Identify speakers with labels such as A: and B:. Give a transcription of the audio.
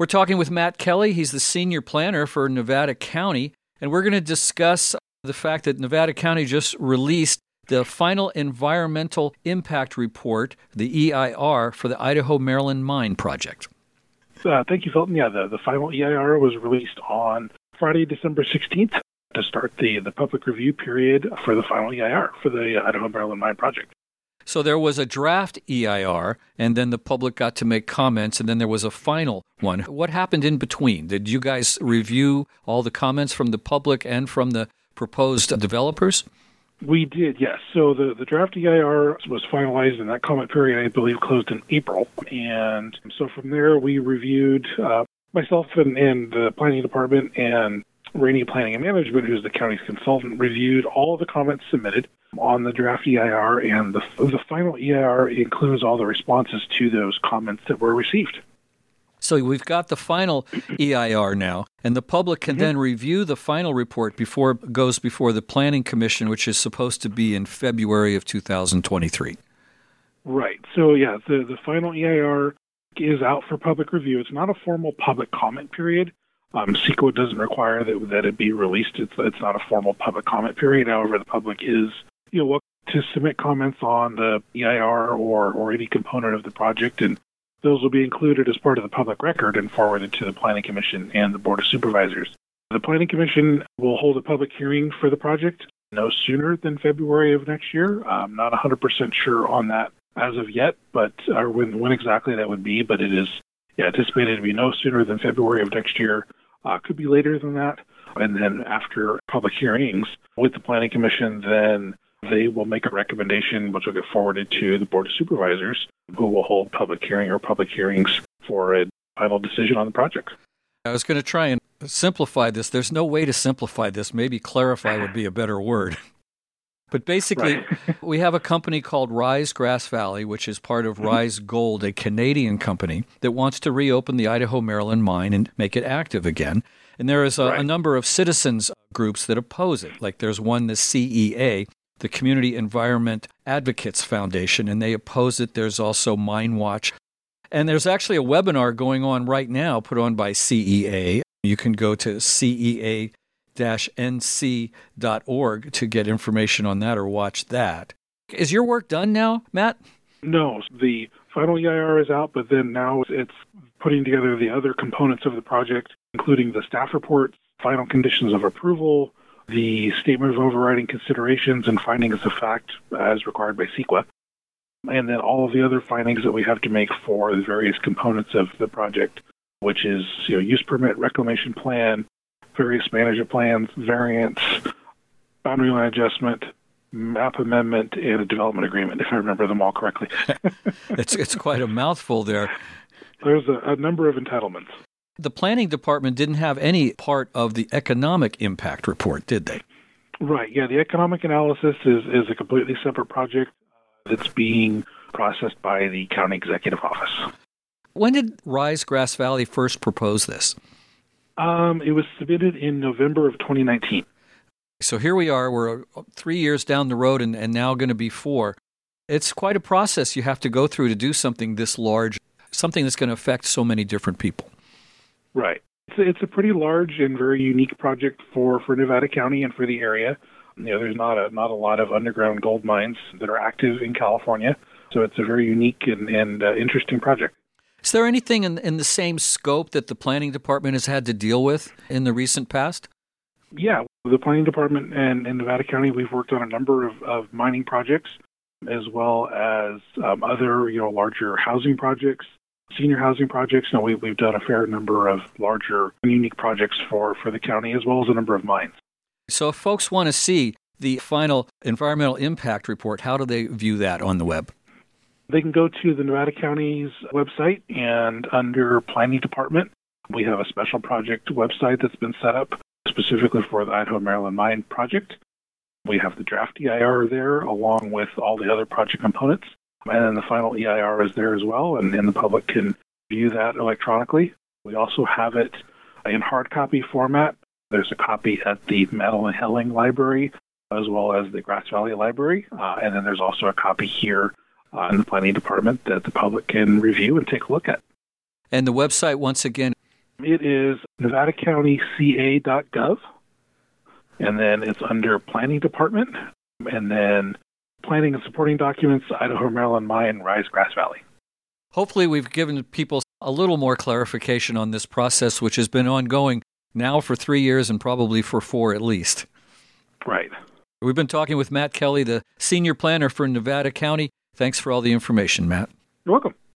A: We're talking with Matt Kelly. He's the senior planner for Nevada County, and we're going to discuss the fact that Nevada County just released the final environmental impact report, the EIR, for the Idaho Maryland Mine project.
B: Uh, thank you, Felton. Yeah, the, the final EIR was released on Friday, December 16th to start the, the public review period for the final EIR for the Idaho Maryland Mine project.
A: So there was a draft EIR, and then the public got to make comments, and then there was a final one. What happened in between? Did you guys review all the comments from the public and from the proposed developers?
B: We did, yes. So the, the draft EIR was finalized, and that comment period, I believe, closed in April. And so from there, we reviewed uh, myself and, and the planning department and Raney Planning and Management, who's the county's consultant, reviewed all of the comments submitted on the draft EIR, and the, the final EIR includes all the responses to those comments that were received.
A: So we've got the final EIR now, and the public can mm-hmm. then review the final report before it goes before the Planning Commission, which is supposed to be in February of 2023.
B: Right. So, yeah, the, the final EIR is out for public review. It's not a formal public comment period. Um, CEQA doesn't require that, that it be released. It's, it's not a formal public comment period. However, the public is you know, welcome to submit comments on the EIR or, or any component of the project, and those will be included as part of the public record and forwarded to the Planning Commission and the Board of Supervisors. The Planning Commission will hold a public hearing for the project no sooner than February of next year. I'm not 100% sure on that as of yet, but or when, when exactly that would be, but it is yeah, anticipated to be no sooner than February of next year. Uh, could be later than that. And then after public hearings with the Planning Commission, then they will make a recommendation, which will get forwarded to the Board of Supervisors, who will hold public hearing or public hearings for a final decision on the project.
A: I was going to try and simplify this. There's no way to simplify this. Maybe clarify would be a better word. But basically, right. we have a company called Rise Grass Valley, which is part of mm-hmm. Rise Gold, a Canadian company that wants to reopen the Idaho Maryland mine and make it active again. And there is a, right. a number of citizens groups that oppose it. Like there's one, the CEA, the Community Environment Advocates Foundation, and they oppose it. There's also Mine Watch. And there's actually a webinar going on right now put on by CEA. You can go to CEA nc.org to get information on that or watch that. Is your work done now, Matt?
B: No. The final EIR is out, but then now it's putting together the other components of the project, including the staff reports, final conditions of approval, the statement of overriding considerations and findings of fact as required by CEQA, and then all of the other findings that we have to make for the various components of the project, which is you know, use permit, reclamation plan, various management plans, variance, boundary line adjustment, map amendment, and a development agreement, if I remember them all correctly.
A: it's it's quite a mouthful there.
B: There's a, a number of entitlements.
A: The planning department didn't have any part of the economic impact report, did they?
B: Right. Yeah, the economic analysis is, is a completely separate project that's being processed by the county executive office.
A: When did Rise Grass Valley first propose this?
B: Um, it was submitted in November of 2019.
A: So here we are. We're three years down the road and, and now going to be four. It's quite a process you have to go through to do something this large, something that's going to affect so many different people.
B: Right. It's a, it's a pretty large and very unique project for, for Nevada County and for the area. You know, there's not a not a lot of underground gold mines that are active in California, so it's a very unique and, and uh, interesting project.
A: Is there anything in, in the same scope that the planning department has had to deal with in the recent past?
B: Yeah, the planning department and in Nevada County, we've worked on a number of, of mining projects, as well as um, other you know larger housing projects senior housing projects. You know, we, we've done a fair number of larger unique projects for, for the county as well as a number of mines.
A: So if folks want to see the final environmental impact report, how do they view that on the web?
B: They can go to the Nevada County's website and under Planning Department, we have a special project website that's been set up specifically for the Idaho Maryland Mine project. We have the draft EIR there along with all the other project components. And then the final EIR is there as well, and, and the public can view that electronically. We also have it in hard copy format. There's a copy at the Madelyn Helling Library as well as the Grass Valley Library. Uh, and then there's also a copy here uh, in the planning department that the public can review and take a look at.
A: And the website, once again,
B: It is nevadacountyca.gov, and then it's under Planning Department, and then Planning and Supporting Documents, Idaho, Maryland, Mine, Rise Grass Valley.
A: Hopefully, we've given people a little more clarification on this process, which has been ongoing now for three years and probably for four at least.
B: Right.
A: We've been talking with Matt Kelly, the senior planner for Nevada County. Thanks for all the information, Matt.
B: You're welcome.